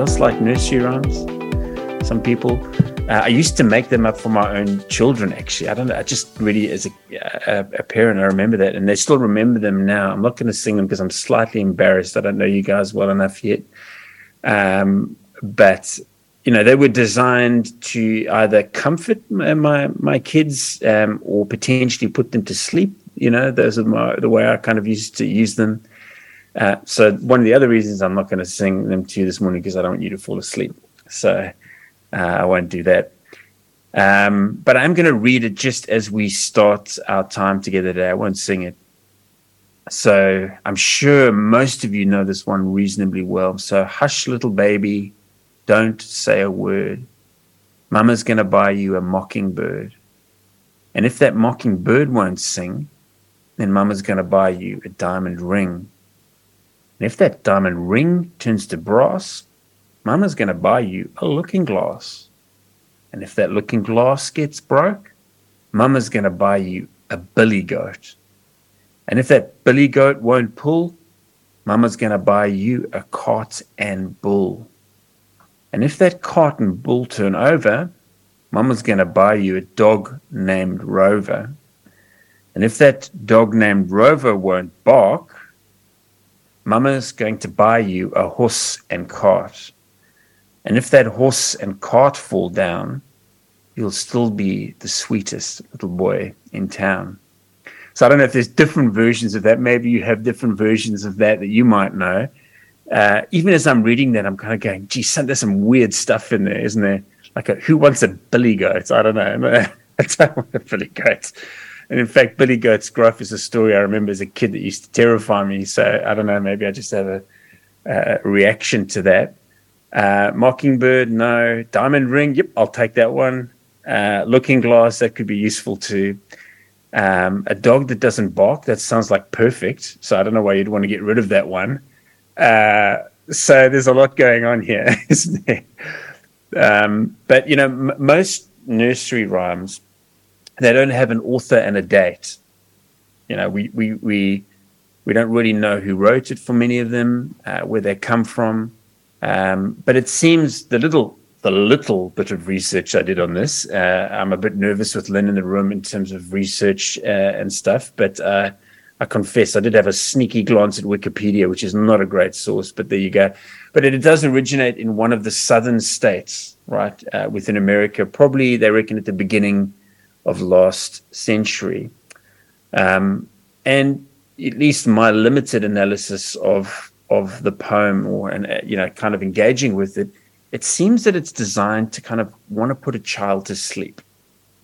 else like nursery rhymes? Some people. Uh, I used to make them up for my own children. Actually, I don't know. I just really, as a, a, a parent, I remember that, and they still remember them now. I'm not going to sing them because I'm slightly embarrassed. I don't know you guys well enough yet. Um, but you know, they were designed to either comfort my my, my kids um, or potentially put them to sleep. You know, those are my, the way I kind of used to use them. Uh, so one of the other reasons I'm not going to sing them to you this morning because I don't want you to fall asleep. So uh, I won't do that. Um, but I'm going to read it just as we start our time together today. I won't sing it. So I'm sure most of you know this one reasonably well. So hush, little baby, don't say a word. Mama's going to buy you a mockingbird. And if that mockingbird won't sing, then Mama's going to buy you a diamond ring. And if that diamond ring turns to brass, Mama's going to buy you a looking glass. And if that looking glass gets broke, Mama's going to buy you a billy goat. And if that billy goat won't pull, Mama's going to buy you a cart and bull. And if that cart and bull turn over, Mama's going to buy you a dog named Rover. And if that dog named Rover won't bark, Mama's going to buy you a horse and cart. And if that horse and cart fall down, you'll still be the sweetest little boy in town. So I don't know if there's different versions of that. Maybe you have different versions of that that you might know. Uh, even as I'm reading that, I'm kind of going, gee, there's some weird stuff in there, isn't there? Like, a, who wants a billy goat? I don't know. I don't want a billy goat. And in fact, Billy Goat's gruff is a story I remember as a kid that used to terrify me. So I don't know, maybe I just have a, a reaction to that. Uh, Mockingbird, no. Diamond Ring, yep, I'll take that one. Uh, looking Glass, that could be useful too. Um, a dog that doesn't bark, that sounds like perfect. So I don't know why you'd want to get rid of that one. Uh, so there's a lot going on here, isn't there? Um, but, you know, m- most nursery rhymes they don't have an author and a date. You know, we we we we don't really know who wrote it for many of them, uh, where they come from. Um, but it seems the little the little bit of research I did on this, uh, I'm a bit nervous with Lynn in the room in terms of research uh, and stuff. But uh, I confess I did have a sneaky glance at Wikipedia, which is not a great source. But there you go. But it, it does originate in one of the southern states, right, uh, within America. Probably they reckon at the beginning of last century. Um, and at least my limited analysis of of the poem or and uh, you know kind of engaging with it it seems that it's designed to kind of want to put a child to sleep.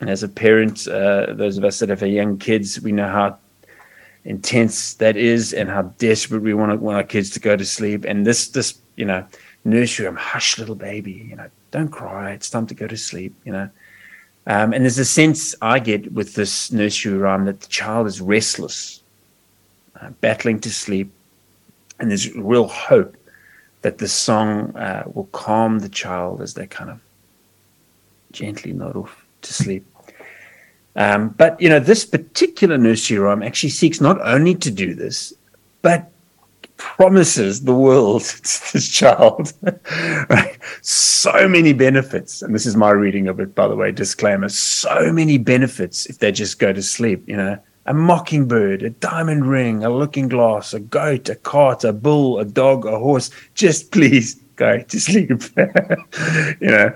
And as a parent uh, those of us that have young kids we know how intense that is and how desperate we want, want our kids to go to sleep. And this this you know nursery i'm hush little baby you know don't cry it's time to go to sleep you know um, and there's a sense I get with this nursery rhyme that the child is restless, uh, battling to sleep, and there's real hope that the song uh, will calm the child as they kind of gently nod off to sleep. Um, but you know, this particular nursery rhyme actually seeks not only to do this, but promises the world to this child. So many benefits. And this is my reading of it by the way disclaimer. So many benefits if they just go to sleep you know. A mockingbird a diamond ring a looking glass a goat a cart a bull a dog a horse. Just please go to sleep you know.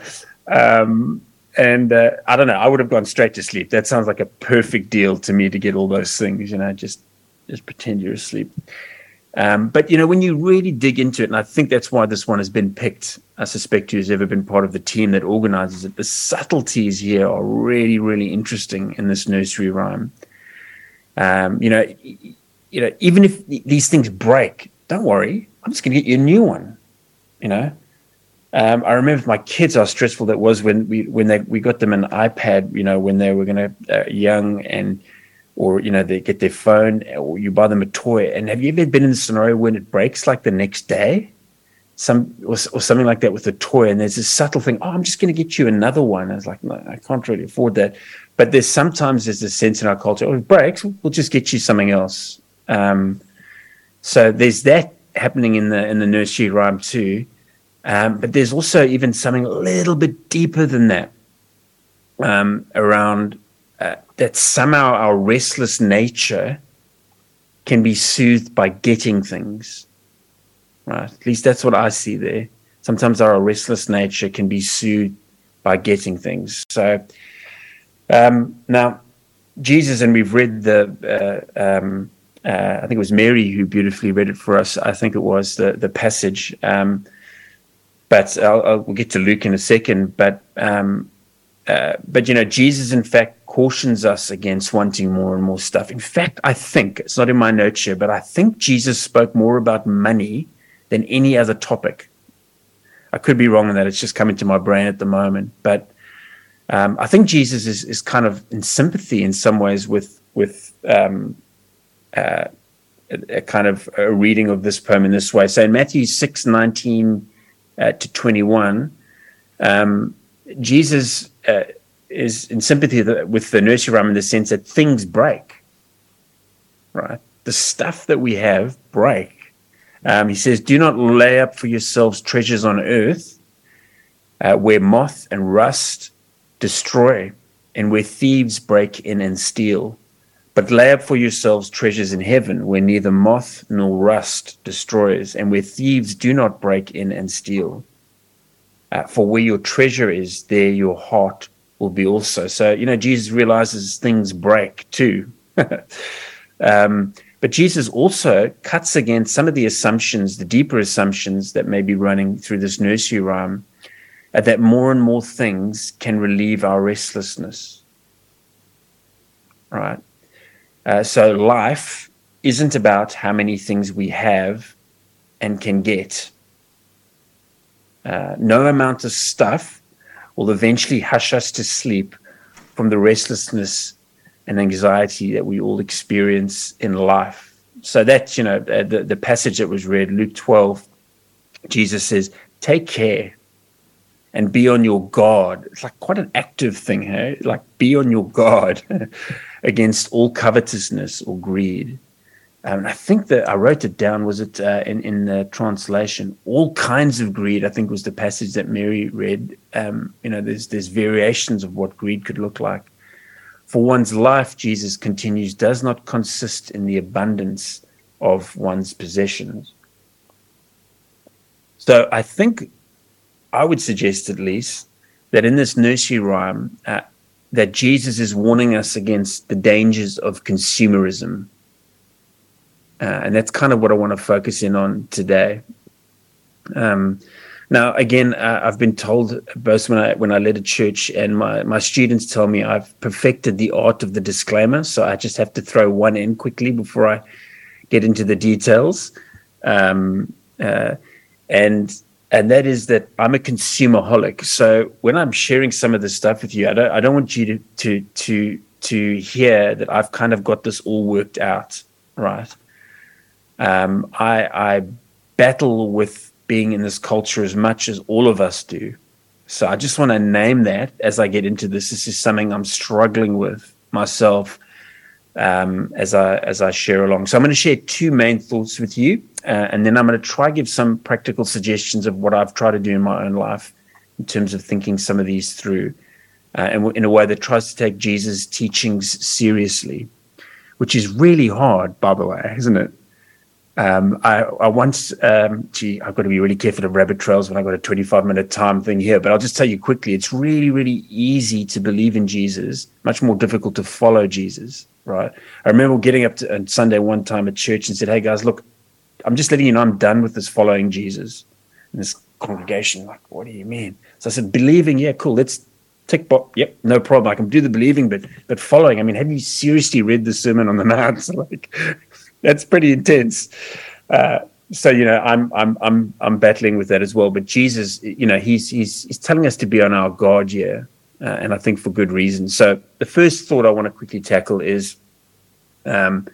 Um, and uh, i don't know. I would have gone straight to sleep. That sounds like a perfect deal to me to get all those things you know. Just just pretend you're asleep um, but you know, when you really dig into it, and I think that's why this one has been picked. I suspect who's ever been part of the team that organizes it. The subtleties here are really, really interesting in this nursery rhyme. Um, you know, you know, even if these things break, don't worry. I'm just going to get you a new one. You know, um, I remember my kids how stressful that was when we when they we got them an iPad. You know, when they were going to uh, young and or you know they get their phone or you buy them a toy. And have you ever been in a scenario when it breaks like the next day? Some or, or something like that with a toy and there's this subtle thing oh i'm just going to get you another one. I was like no i can't really afford that. But there's sometimes there's a sense in our culture oh it breaks we'll just get you something else. Um, so there's that happening in the in the nursery rhyme too. Um, but there's also even something a little bit deeper than that um, around uh, that somehow our restless nature can be soothed by getting things. Right? At least that's what I see there. Sometimes our restless nature can be soothed by getting things. So um, now, Jesus, and we've read the, uh, um, uh, I think it was Mary who beautifully read it for us. I think it was the the passage. Um, but I'll, I'll, we'll get to Luke in a second. But um, uh, but you know, Jesus in fact cautions us against wanting more and more stuff. In fact, I think it's not in my notes here, but I think Jesus spoke more about money than any other topic. I could be wrong in that; it's just coming to my brain at the moment. But um, I think Jesus is is kind of in sympathy in some ways with with um, uh, a, a, kind of a reading of this poem in this way. So in Matthew 6, 19 uh, to 21, um, Jesus uh, is in sympathy with the nursery rhyme in the sense that things break, right? The stuff that we have break. Um, he says, Do not lay up for yourselves treasures on earth uh, where moth and rust destroy and where thieves break in and steal but lay up for yourselves treasures in heaven, where neither moth nor rust destroys, and where thieves do not break in and steal. Uh, for where your treasure is, there your heart will be also. So, you know, Jesus realizes things break too. um, but Jesus also cuts against some of the assumptions, the deeper assumptions that may be running through this nursery rhyme, uh, that more and more things can relieve our restlessness. Right? Uh, so life isn't about how many things we have and can get. Uh, no amount of stuff will eventually hush us to sleep from the restlessness and anxiety that we all experience in life. So that, you know, uh, the, the passage that was read, Luke 12, Jesus says, take care and be on your guard. It's like quite an active thing, hey? Like be on your guard against all covetousness or greed. Um, I think that I wrote it down. Was it uh, in in the translation? All kinds of greed. I think was the passage that Mary read. Um, you know, there's there's variations of what greed could look like. For one's life, Jesus continues, does not consist in the abundance of one's possessions. So I think I would suggest, at least, that in this nursery rhyme, uh, that Jesus is warning us against the dangers of consumerism. Uh, and that's kind of what I want to focus in on today. Um, now, again, uh, I've been told both when I when I led a church and my my students tell me I've perfected the art of the disclaimer, so I just have to throw one in quickly before I get into the details. Um, uh, and and that is that I'm a consumerholic. So when I'm sharing some of this stuff with you, I don't I don't want you to to to to hear that I've kind of got this all worked out, right? Um, I I battle with being in this culture as much as all of us do. So I just want to name that as I get into this. This is something I'm struggling with myself um, as I as I share along. So I'm going to share two main thoughts with you, uh, and then I'm going to try give some practical suggestions of what I've tried to do in my own life in terms of thinking some of these through, uh, and in a way that tries to take Jesus' teachings seriously, which is really hard, by the way, isn't it? Um, I, I once, um, gee, I've got to be really careful of rabbit trails when I've got a 25 minute time thing here, but I'll just tell you quickly it's really, really easy to believe in Jesus, much more difficult to follow Jesus, right? I remember getting up to, on Sunday one time at church and said, Hey guys, look, I'm just letting you know I'm done with this following Jesus. And this congregation, like, what do you mean? So I said, believing, yeah, cool. Let's tick box. Yep, no problem. I can do the believing, but but following. I mean, have you seriously read the Sermon on the Mount? like, that's pretty intense. Uh, so you know, I'm I'm I'm I'm battling with that as well. But Jesus, you know, he's he's he's telling us to be on our guard here, uh, and I think for good reason. So the first thought I want to quickly tackle is, um,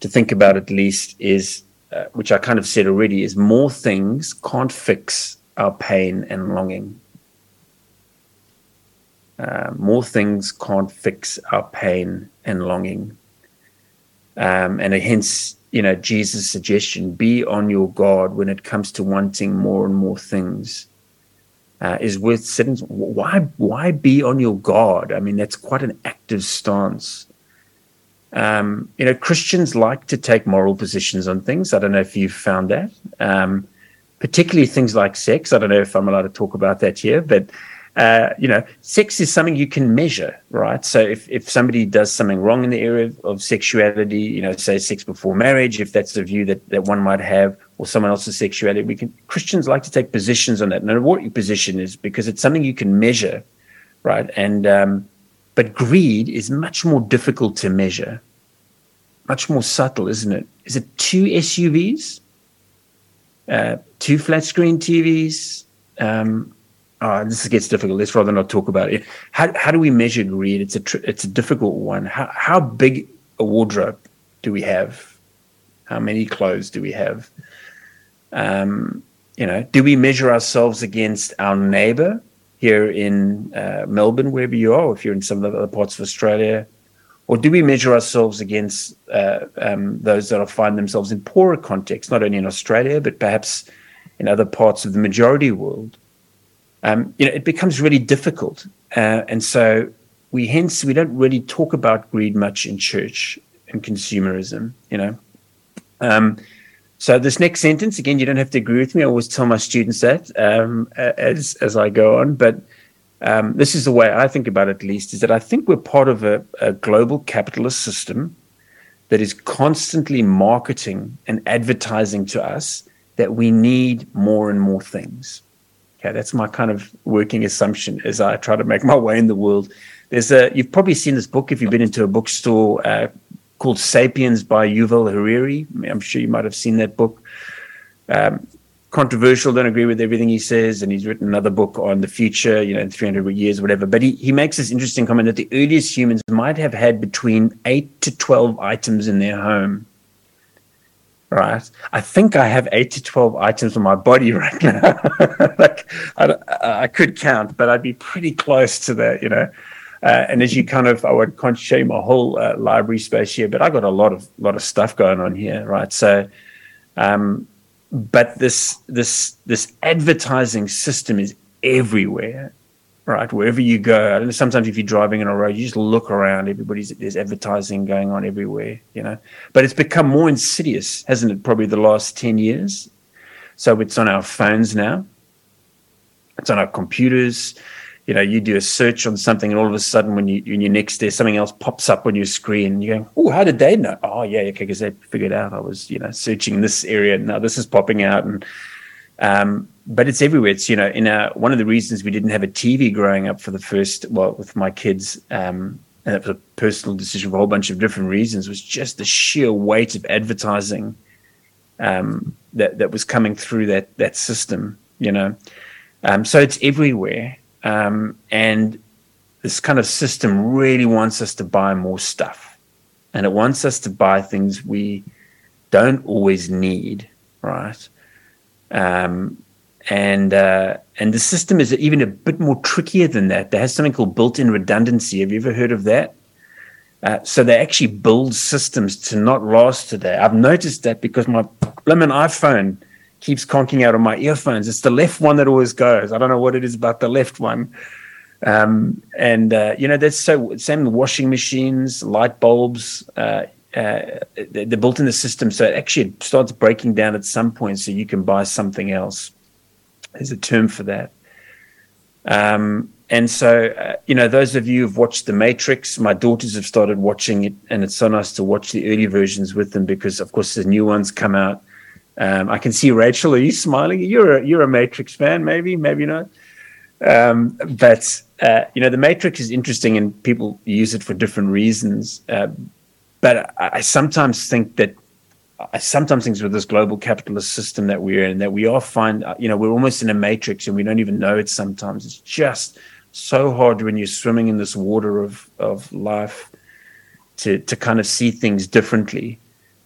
to think about at least is, uh, which I kind of said already, is more things can't fix our pain and longing. Uh, more things can't fix our pain and longing. Um, and hence, you know Jesus' suggestion: be on your guard when it comes to wanting more and more things. Uh, is worth sitting. Why? Why be on your guard? I mean, that's quite an active stance. Um, you know, Christians like to take moral positions on things. I don't know if you've found that, um, particularly things like sex. I don't know if I'm allowed to talk about that here, but uh, you know, sex is something you can measure, right? So if, if somebody does something wrong in the area of, of sexuality, you know, say sex before marriage, if that's a view that, that one might have, or someone else's sexuality, we can Christians like to take positions on that. No what your position is, because it's something you can measure, right? And um, but greed is much more difficult to measure, much more subtle, isn't it? Is it two SUVs, uh, two flat screen TVs? Um, uh, this gets difficult. Let's rather not talk about it. How, how do we measure greed? It's a tr- it's a difficult one. How how big a wardrobe do we have? How many clothes do we have? Um, you know, do we measure ourselves against our neighbor here in uh, Melbourne, wherever you are, or if you're in some of the other parts of Australia, or do we measure ourselves against uh, um, those that find themselves in poorer contexts, not only in Australia but perhaps in other parts of the majority world? Um, you know, it becomes really difficult. Uh, and so we hence we don't really talk about greed much in church and consumerism, you know. Um, so this next sentence, again, you don't have to agree with me. I always tell my students that um, as as I go on, but um, this is the way I think about it. At least is that I think we're part of a, a global capitalist system that is constantly marketing and advertising to us that we need more and more things. Okay, that's my kind of working assumption as I try to make my way in the world. There's a you've probably seen this book if you've been into a bookstore uh, called 'Sapiens by Yuval Harari. I'm sure you might have seen that book. Um, controversial, don't agree with everything he says, and he's written another book on the future, you know, in 300 years, whatever. But he, he makes this interesting comment that the earliest humans might have had between eight to 12 items in their home right? I think I have eight to 12 items on my body right now. like I, I, could count, but I'd be pretty close to that, you know. Uh, and as you kind of, I would can't show you my whole uh, library space here, but I got a lot of lot of stuff going on here, right? So, um, but this this this advertising system is everywhere, right? Wherever you go, sometimes if you're driving on a road, you just look around. Everybody's there's advertising going on everywhere, you know. But it's become more insidious, hasn't it? Probably the last ten years. So it's on our phones now. It's on our computers. You know, you do a search on something, and all of a sudden, when you when you're next there, something else pops up on your screen. You're going, "Oh, how did they know? Oh, yeah, okay, because they figured out I was, you know, searching this area. And now this is popping out, and um, but it's everywhere. It's you know, in our, one of the reasons we didn't have a TV growing up for the first well with my kids, um, and it was a personal decision for a whole bunch of different reasons. Was just the sheer weight of advertising um, that that was coming through that that system. You know, um, so it's everywhere, um, and this kind of system really wants us to buy more stuff, and it wants us to buy things we don't always need, right? Um, and uh, and the system is even a bit more trickier than that. There has something called built-in redundancy. Have you ever heard of that? Uh, so they actually build systems to not last today. I've noticed that because my lemon iPhone keeps conking out on my earphones. It's the left one that always goes. I don't know what it is about the left one. Um, and uh, you know that's so same with washing machines, light bulbs. Uh, uh, they're built in the system, so it actually starts breaking down at some point, so you can buy something else. There's a term for that. Um, and so, uh, you know, those of you who've watched The Matrix, my daughters have started watching it, and it's so nice to watch the early versions with them because, of course, the new ones come out. Um, I can see Rachel. Are you smiling? You're a you're a Matrix fan, maybe, maybe not. Um, but uh, you know, The Matrix is interesting, and people use it for different reasons. Uh, but I, I sometimes think that I sometimes think with this global capitalist system that we're in, that we are find, you know, we're almost in a matrix and we don't even know it sometimes. It's just so hard when you're swimming in this water of, of life to, to kind of see things differently.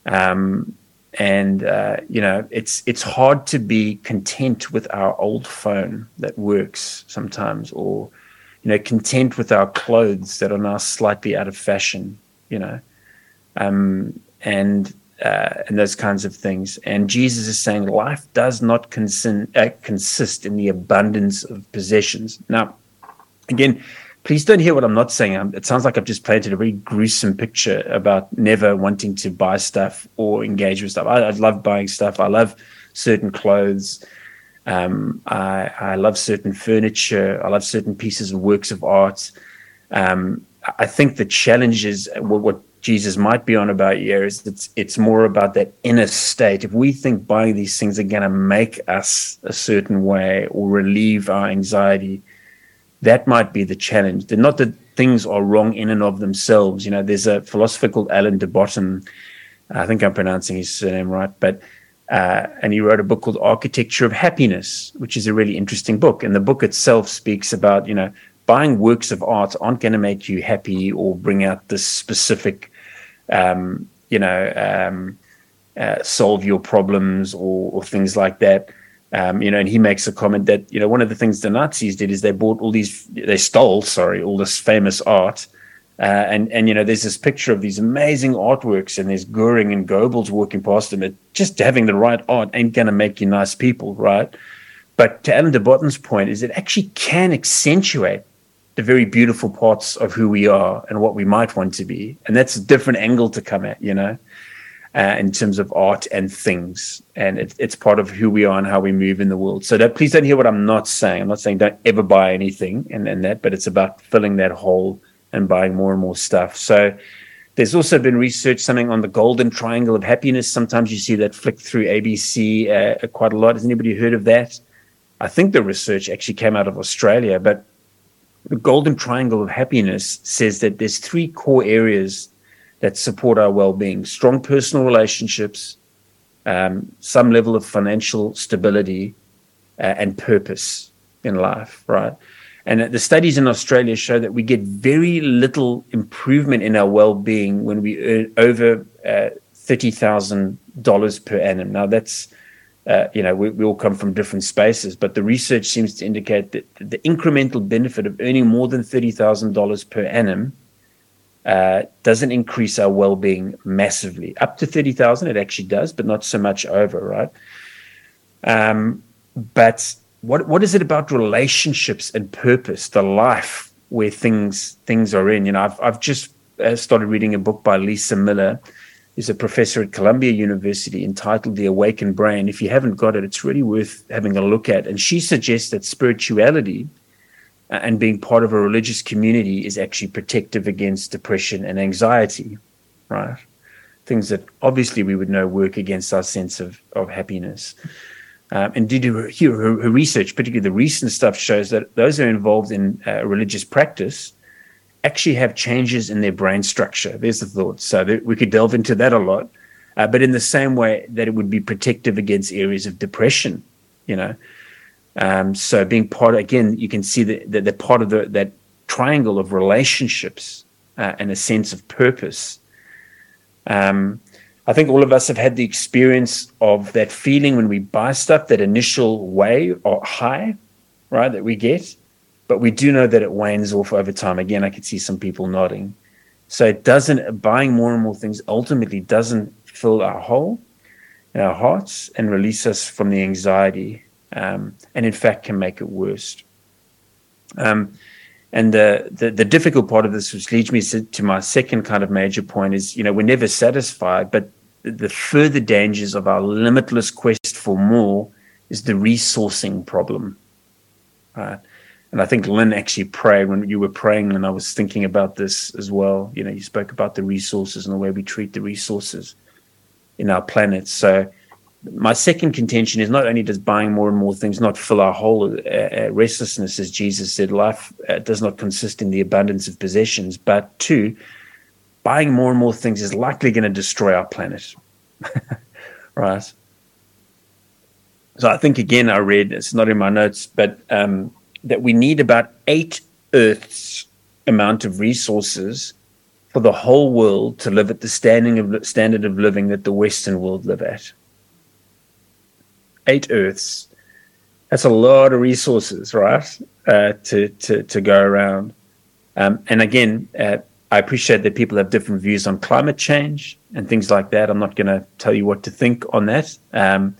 Um, and, uh, you know, it's, it's hard to be content with our old phone that works sometimes or, you know, content with our clothes that are now slightly out of fashion, you know. Um, and uh, and those kinds of things. And Jesus is saying life does not consist, uh, consist in the abundance of possessions. Now, again, please don't hear what I'm not saying. It sounds like I've just painted a very gruesome picture about never wanting to buy stuff or engage with stuff. I, I love buying stuff. I love certain clothes. Um, I, I, love certain furniture. I love certain pieces of works of art. Um, I think the challenge is what, what, Jesus might be on about here is it's it's more about that inner state. If we think buying these things are going to make us a certain way or relieve our anxiety, that might be the challenge. They're not that things are wrong in and of themselves. You know, there's a philosopher called Alain de Botton. I think I'm pronouncing his surname right, but uh, and he wrote a book called Architecture of Happiness, which is a really interesting book. And the book itself speaks about, you know, buying works of art aren't going to make you happy or bring out this specific, um, you know, um, uh, solve your problems or, or things like that. Um, you know, and he makes a comment that you know one of the things the Nazis did is they bought all these, they stole, sorry, all this famous art, uh, and and you know there's this picture of these amazing artworks, and there's Goering and Goebbels walking past them. It, just having the right art ain't gonna make you nice people, right? But to Alain de Botton's point is it actually can accentuate the very beautiful parts of who we are and what we might want to be, and that's a different angle to come at, you know uh, in terms of art and things. And it, it's part of who we are and how we move in the world. So that, please don't hear what I'm not saying. I'm not saying don't ever buy anything and, and that, but it's about filling that hole and buying more and more stuff. So there's also been research something on the golden triangle of happiness. Sometimes you see that flick through ABC uh, quite a lot. Has anybody heard of that? I think the research actually came out of Australia, but the golden triangle of happiness says that there's three core areas that support our well-being strong personal relationships um, some level of financial stability uh, and purpose in life right? And the studies in australia show that we get very little improvement in our well-being when we earn over uh, $30000 per annum. Now that's uh, you know, we, we, all come from different spaces, but the research seems to indicate that the incremental benefit of earning more than $30,000 per annum uh, doesn't increase our well-being massively. Up to thirty thousand, it actually does, but not so much over, right? Um, but what what is it about relationships and purpose, the life where things things are in? You know, I've I've just uh, started reading a book by Lisa Miller, who's a professor at Columbia University, entitled "The Awakened Brain." If you haven't got it, it's really worth having a look at. And she suggests that spirituality and being part of a religious community is actually protective against depression and anxiety, right? Things that obviously we would know work against our sense of, of happiness. Um, and did her, her, her, research, particularly the recent stuff, shows that those who are involved in uh, religious practice actually have changes in their brain structure. There's the thought. So that we could delve into that a lot. Uh, but in the same way that it would be protective against areas of depression, you know, um, so being part, again, you can see that they're part of the, that triangle of relationships uh, and a sense of purpose. Um, I think all of us have had the experience of that feeling when we buy stuff, that initial way or high, right, that we get. But we do know that it wanes off over time. Again, I could see some people nodding. So it doesn't, buying more and more things ultimately doesn't fill our hole in our hearts and release us from the anxiety um, and in fact can make it worse. Um, and the, the, the difficult part of this, which leads me to my second kind of major point, is you know we're never satisfied, but the further dangers of our limitless quest for more is the resourcing problem. Right? And I think Lynn actually prayed when you were praying, and I was thinking about this as well. You know, you spoke about the resources and the way we treat the resources in our planet. So my second contention is not only does buying more and more things not fill our whole uh, uh, restlessness, as Jesus said, life uh, does not consist in the abundance of possessions, but two, buying more and more things is likely going to destroy our planet. right? So I think again, I read it's not in my notes, but um, that we need about eight Earths amount of resources for the whole world to live at the standing of standard of living that the Western world live at eight Earths. That's a lot of resources, right? Uh, to to to go around. Um, and again, uh, I appreciate that people have different views on climate change and things like that. I'm not going to tell you what to think on that. Um,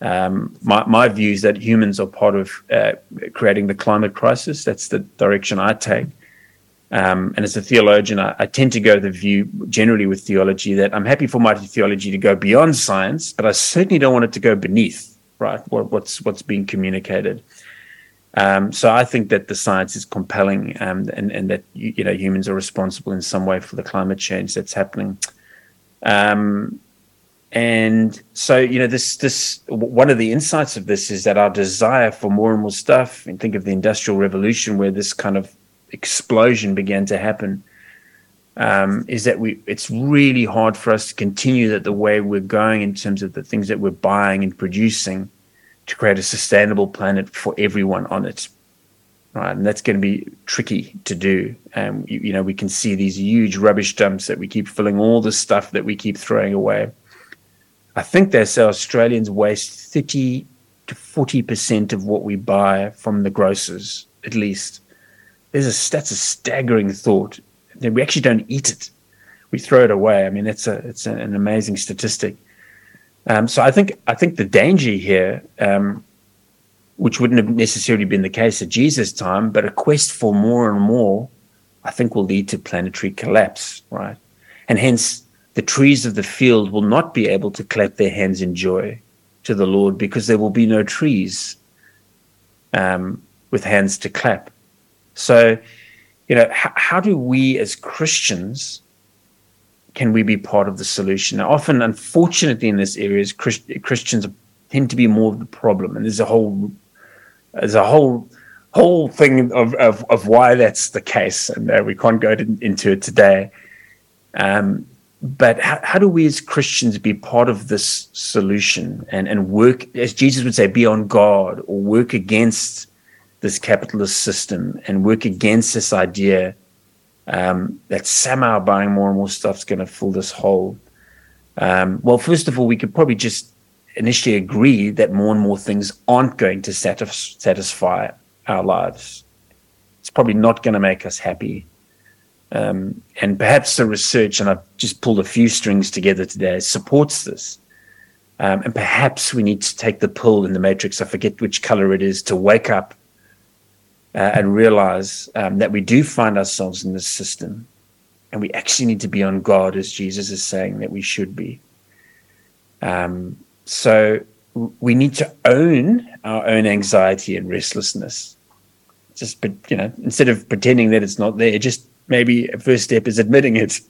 um, my, my view is that humans are part of uh, creating the climate crisis. That's the direction I take. Um, and as a theologian, I, I, tend to go the view generally with theology that I'm happy for my theology to go beyond science, but I certainly don't want it to go beneath right what, what's what's being communicated. Um, so I think that the science is compelling, um, and and that you know humans are responsible in some way for the climate change that's happening. Um, and so you know this this one of the insights of this is that our desire for more and more stuff and think of the industrial revolution where this kind of explosion began to happen um, is that we it's really hard for us to continue that the way we're going in terms of the things that we're buying and producing to create a sustainable planet for everyone on it right? And that's going to be tricky to do. Um, you, you know we can see these huge rubbish dumps that we keep filling all the stuff that we keep throwing away I think they say Australians waste 30 to 40% of what we buy from the grocers, at least. There's a, that's a staggering thought. We actually don't eat it. We throw it away. I mean, it's a, it's an amazing statistic. Um, so I think, I think the danger here, um, which wouldn't have necessarily been the case at Jesus' time, but a quest for more and more, I think will lead to planetary collapse, right? And hence the trees of the field will not be able to clap their hands in joy to the Lord because there will be no trees um, with hands to clap. So, you know, how, how do we as Christians can we be part of the solution? Now, often, unfortunately, in this area, Christ, Christians tend to be more of the problem, and there's a whole there's a whole whole thing of of, of why that's the case, and uh, we can't go to, into it today. Um, but how, how, do we as Christians be part of this solution and, and work, as Jesus would say, be on guard or work against this capitalist system and work against this idea um, that somehow buying more and more stuff is going to fill this hole? Um, well, first of all, we could probably just initially agree that more and more things aren't going to satisf- satisfy our lives. It's probably not going to make us happy. Um, and perhaps the research, and I've just pulled a few strings together today, supports this. Um, and perhaps we need to take the pill in the matrix, I forget which color it is, to wake up uh, and realize um, that we do find ourselves in this system. And we actually need to be on guard, as Jesus is saying that we should be. Um, so we need to own our own anxiety and restlessness. Just, you know, instead of pretending that it's not there, just maybe a first step is admitting it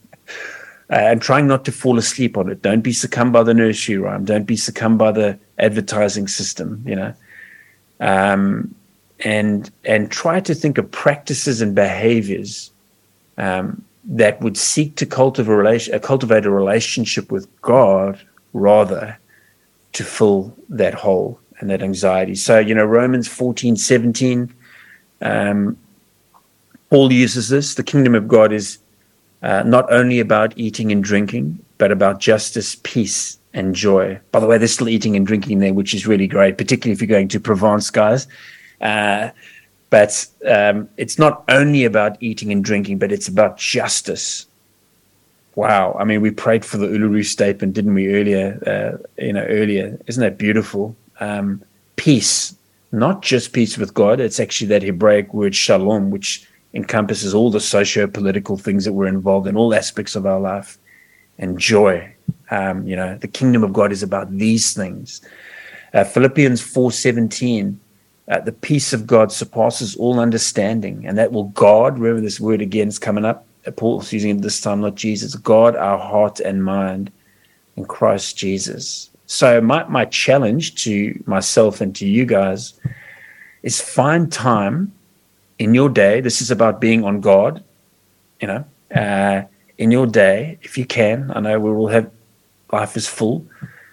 uh, and trying not to fall asleep on it. Don't be succumbed by the nursery rhyme. Don't be succumbed by the advertising system, you know. Um, and and try to think of practices and behaviors um, that would seek to cultivate a, relation, uh, cultivate a relationship with God rather to fill that hole and that anxiety. So, you know, Romans 14, 17, um, Paul uses this. The kingdom of God is uh, not only about eating and drinking, but about justice, peace, and joy. By the way, there's still eating and drinking there, which is really great, particularly if you're going to Provence, guys. Uh, but um, it's not only about eating and drinking, but it's about justice. Wow. I mean, we prayed for the Uluru statement, didn't we, earlier? Uh, you know, earlier. Isn't that beautiful? Um, peace, not just peace with God. It's actually that Hebraic word shalom, which encompasses all the socio-political things that we're involved in, all aspects of our life, and joy. Um, you know, the kingdom of God is about these things. Uh, Philippians four seventeen, uh, the peace of God surpasses all understanding, and that will guard. Remember this word again is coming up. Paul's using it this time, not Jesus. Guard our heart and mind in Christ Jesus. So my my challenge to myself and to you guys is find time in your day, this is about being on guard, you know, uh, in your day, if you can. I know we will have life is full.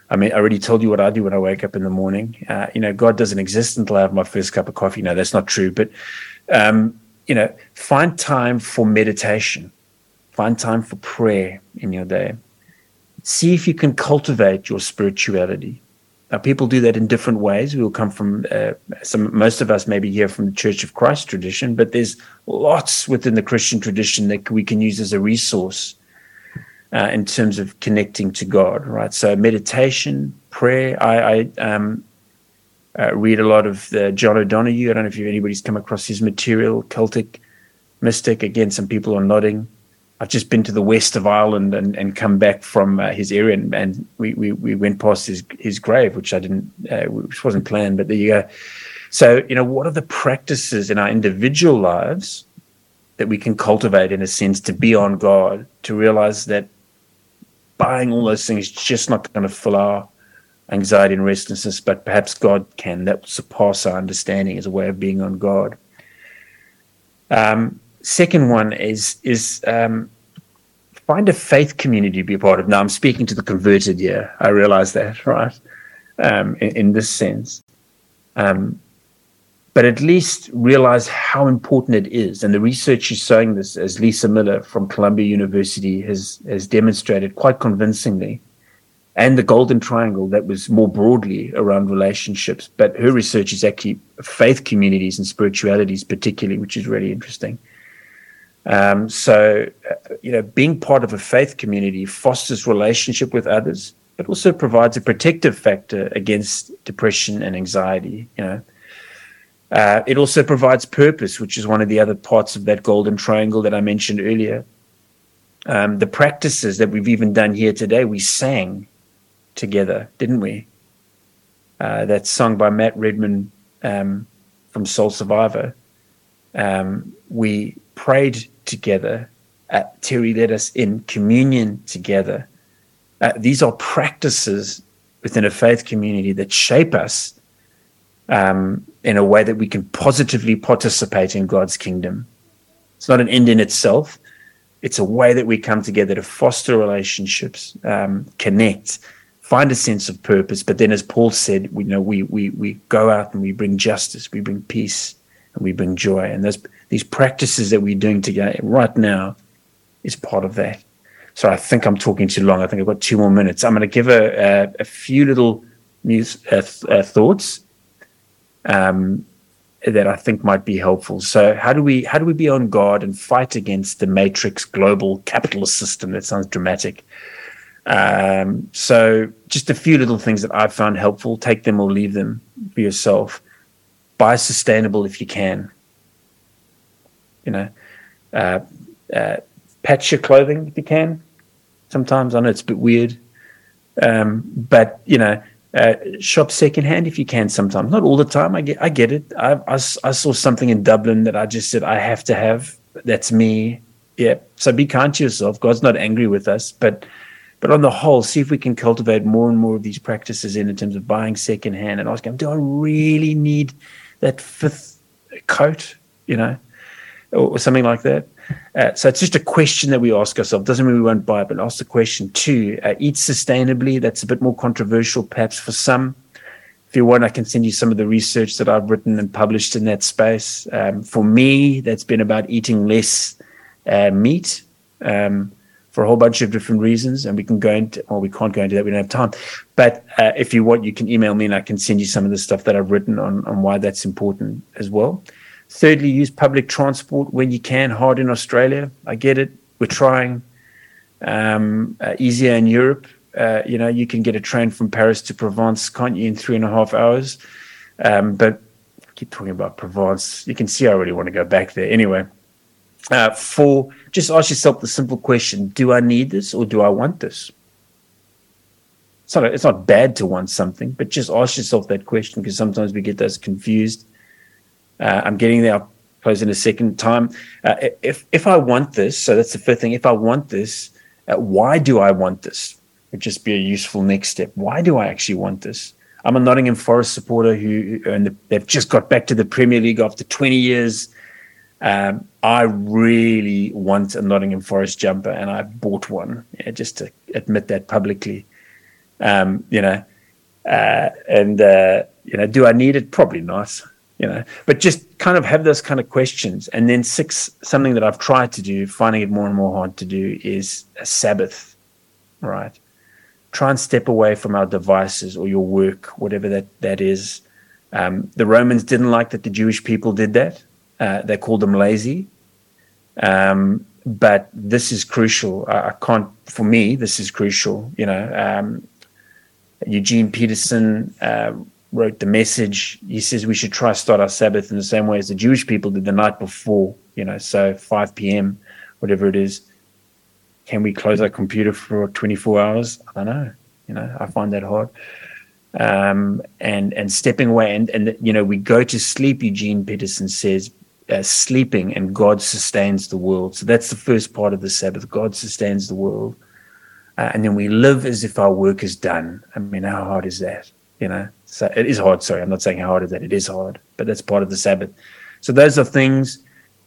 I mean, I already told you what I do when I wake up in the morning. Uh, you know, God doesn't exist until I have my first cup of coffee. No, that's not true. But, um, you know, find time for meditation, find time for prayer in your day. See if you can cultivate your spirituality. Now, people do that in different ways. We will come from uh, some, most of us maybe here from the Church of Christ tradition, but there's lots within the Christian tradition that we can use as a resource uh, in terms of connecting to God, right? So, meditation, prayer. I, I um, uh, read a lot of the John O'Donohue. I don't know if anybody's come across his material, Celtic mystic. Again, some people are nodding. I've just been to the west of Ireland and, and come back from uh, his area, and, and, we, we we went past his his grave, which I didn't, uh, which wasn't planned, but there you go. So you know, what are the practices in our individual lives that we can cultivate, in a sense, to be on God, to realize that buying all those things is just not going to fill our anxiety and restlessness, but perhaps God can. That will surpass our understanding as a way of being on God. Um, second one is is um, find a faith community to be a part of. Now I'm speaking to the converted here. I realize that, right? Um, in, in, this sense. Um, but at least realize how important it is. And the research is showing this, as Lisa Miller from Columbia University has, has demonstrated quite convincingly, and the Golden Triangle that was more broadly around relationships. But her research is actually faith communities and spiritualities, particularly, which is really interesting. Um, so, uh, you know, being part of a faith community fosters relationship with others, but also provides a protective factor against depression and anxiety. You know, uh, it also provides purpose, which is one of the other parts of that golden triangle that I mentioned earlier. Um, the practices that we've even done here today, we sang together, didn't we? Uh, that song by Matt Redman um, from Soul Survivor. Um, we prayed together. Uh, Terry led us in communion together. Uh, these are practices within a faith community that shape us um, in a way that we can positively participate in God's kingdom. It's not an end in itself. It's a way that we come together to foster relationships, um, connect, find a sense of purpose. But then, as Paul said, we you know we we we go out and we bring justice, we bring peace, and we bring joy. And those these practices that we're doing together right now is part of that. So I think I'm talking too long. I think I've got two more minutes. I'm going to give a, a, a few little news uh, th- uh, thoughts um, that I think might be helpful. So how do we how do we be on guard and fight against the matrix global capitalist system? That sounds dramatic. Um, so just a few little things that I've found helpful. Take them or leave them for yourself. Buy sustainable if you can you know, uh, uh, patch your clothing if you can. Sometimes I know it's a bit weird, um, but you know, uh, shop secondhand if you can. Sometimes, not all the time. I get, I get it. I, I, I saw something in Dublin that I just said I have to have. That's me. Yeah. So be kind to yourself. God's not angry with us, but but on the whole, see if we can cultivate more and more of these practices in, in terms of buying secondhand and asking, do I really need that fifth coat? You know, or something like that. Uh, so it's just a question that we ask ourselves. Doesn't mean we won't buy it, but ask the question. Two, uh, eat sustainably. That's a bit more controversial, perhaps for some. If you want, I can send you some of the research that I've written and published in that space. Um, for me, that's been about eating less uh, meat um, for a whole bunch of different reasons, and we can go into. Well, we can't go into that. We don't have time. But uh, if you want, you can email me, and I can send you some of the stuff that I've written on on why that's important as well. Thirdly, use public transport when you can. Hard in Australia, I get it. We're trying. Um, uh, easier in Europe. Uh, you know, you can get a train from Paris to Provence, can't you, in three and a half hours? Um, but I keep talking about Provence. You can see I really want to go back there. Anyway, uh, four, just ask yourself the simple question: Do I need this or do I want this? It's not, it's not bad to want something, but just ask yourself that question because sometimes we get those confused. Uh, I'm getting there. I'll close in a second time. Uh, if if I want this, so that's the fifth thing. If I want this, uh, why do I want this? Would just be a useful next step. Why do I actually want this? I'm a Nottingham Forest supporter who, and the, they've just got back to the Premier League after 20 years. Um, I really want a Nottingham Forest jumper, and I bought one yeah, just to admit that publicly. Um, you know, uh, and uh, you know, do I need it? Probably not you know but just kind of have those kind of questions and then six something that i've tried to do finding it more and more hard to do is a sabbath right try and step away from our devices or your work, whatever that, that is. Um, the Romans didn't like that the Jewish people did that. Uh, they called them lazy. Um, but this is crucial. I, I, can't, for me, this is crucial. You know, um, Eugene Peterson uh, wrote the message. He says we should try start our Sabbath in the same way as the Jewish people did the night before. You know, so 5 p.m., whatever it is. Can we close our computer for 24 hours? I don't know. You know, I find that hard. Um, and and stepping away and and you know we go to sleep. Eugene Peterson says uh, sleeping and God sustains the world. So that's the first part of the Sabbath. God sustains the world. Uh, and then we live as if our work is done. I mean, how hard is that? You know, so it is hard. Sorry, I'm not saying how hard is that. It is hard, but that's part of the Sabbath. So those are things.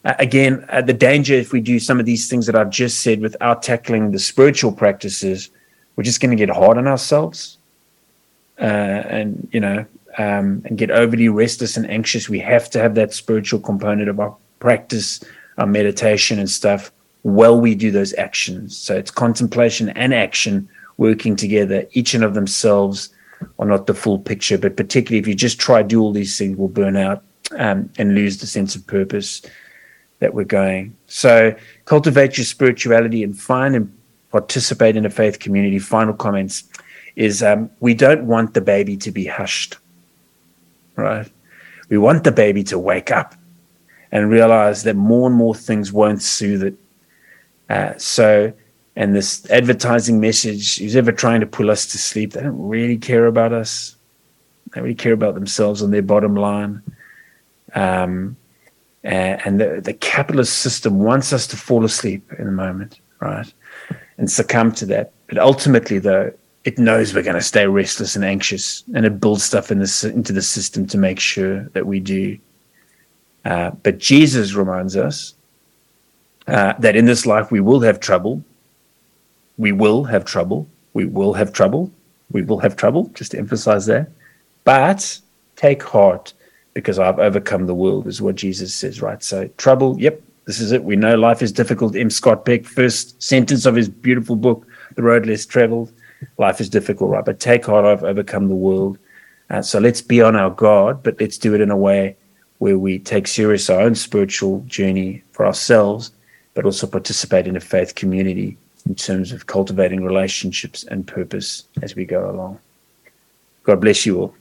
Uh, again, uh, the danger if we do some of these things that I've just said without tackling the spiritual practices, we're just going to get hard on ourselves, uh, and you know, um, and get overly restless and anxious. We have to have that spiritual component of our practice, our meditation and stuff while we do those actions. So it's contemplation and action working together. Each and of themselves are not the full picture, but particularly if you just try to do all these things, we'll burn out um, and lose the sense of purpose that we're going. So cultivate your spirituality and find and participate in a faith community. Final comments is um, we don't want the baby to be hushed, right? We want the baby to wake up and realize that more and more things won't soothe it uh, so, and this advertising message, who's ever trying to pull us to sleep, they don't really care about us. They really care about themselves and their bottom line. Um, and the, the capitalist system wants us to fall asleep in the moment, right? And succumb to that. But ultimately, though, it knows we're going to stay restless and anxious, and it builds stuff in the, into the system to make sure that we do. Uh, but Jesus reminds us uh, that in this life we will have trouble. We will have trouble. We will have trouble. We will have trouble, just to emphasize that. But take heart because I've overcome the world, is what Jesus says, right? So, trouble, yep, this is it. We know life is difficult. M. Scott Peck, first sentence of his beautiful book, The Road Less Traveled. Life is difficult, right? But take heart, I've overcome the world. Uh, so let's be on our guard, but let's do it in a way where we take serious our own spiritual journey for ourselves but also participate in a faith community in terms of cultivating relationships and purpose as we go along. God bless you all.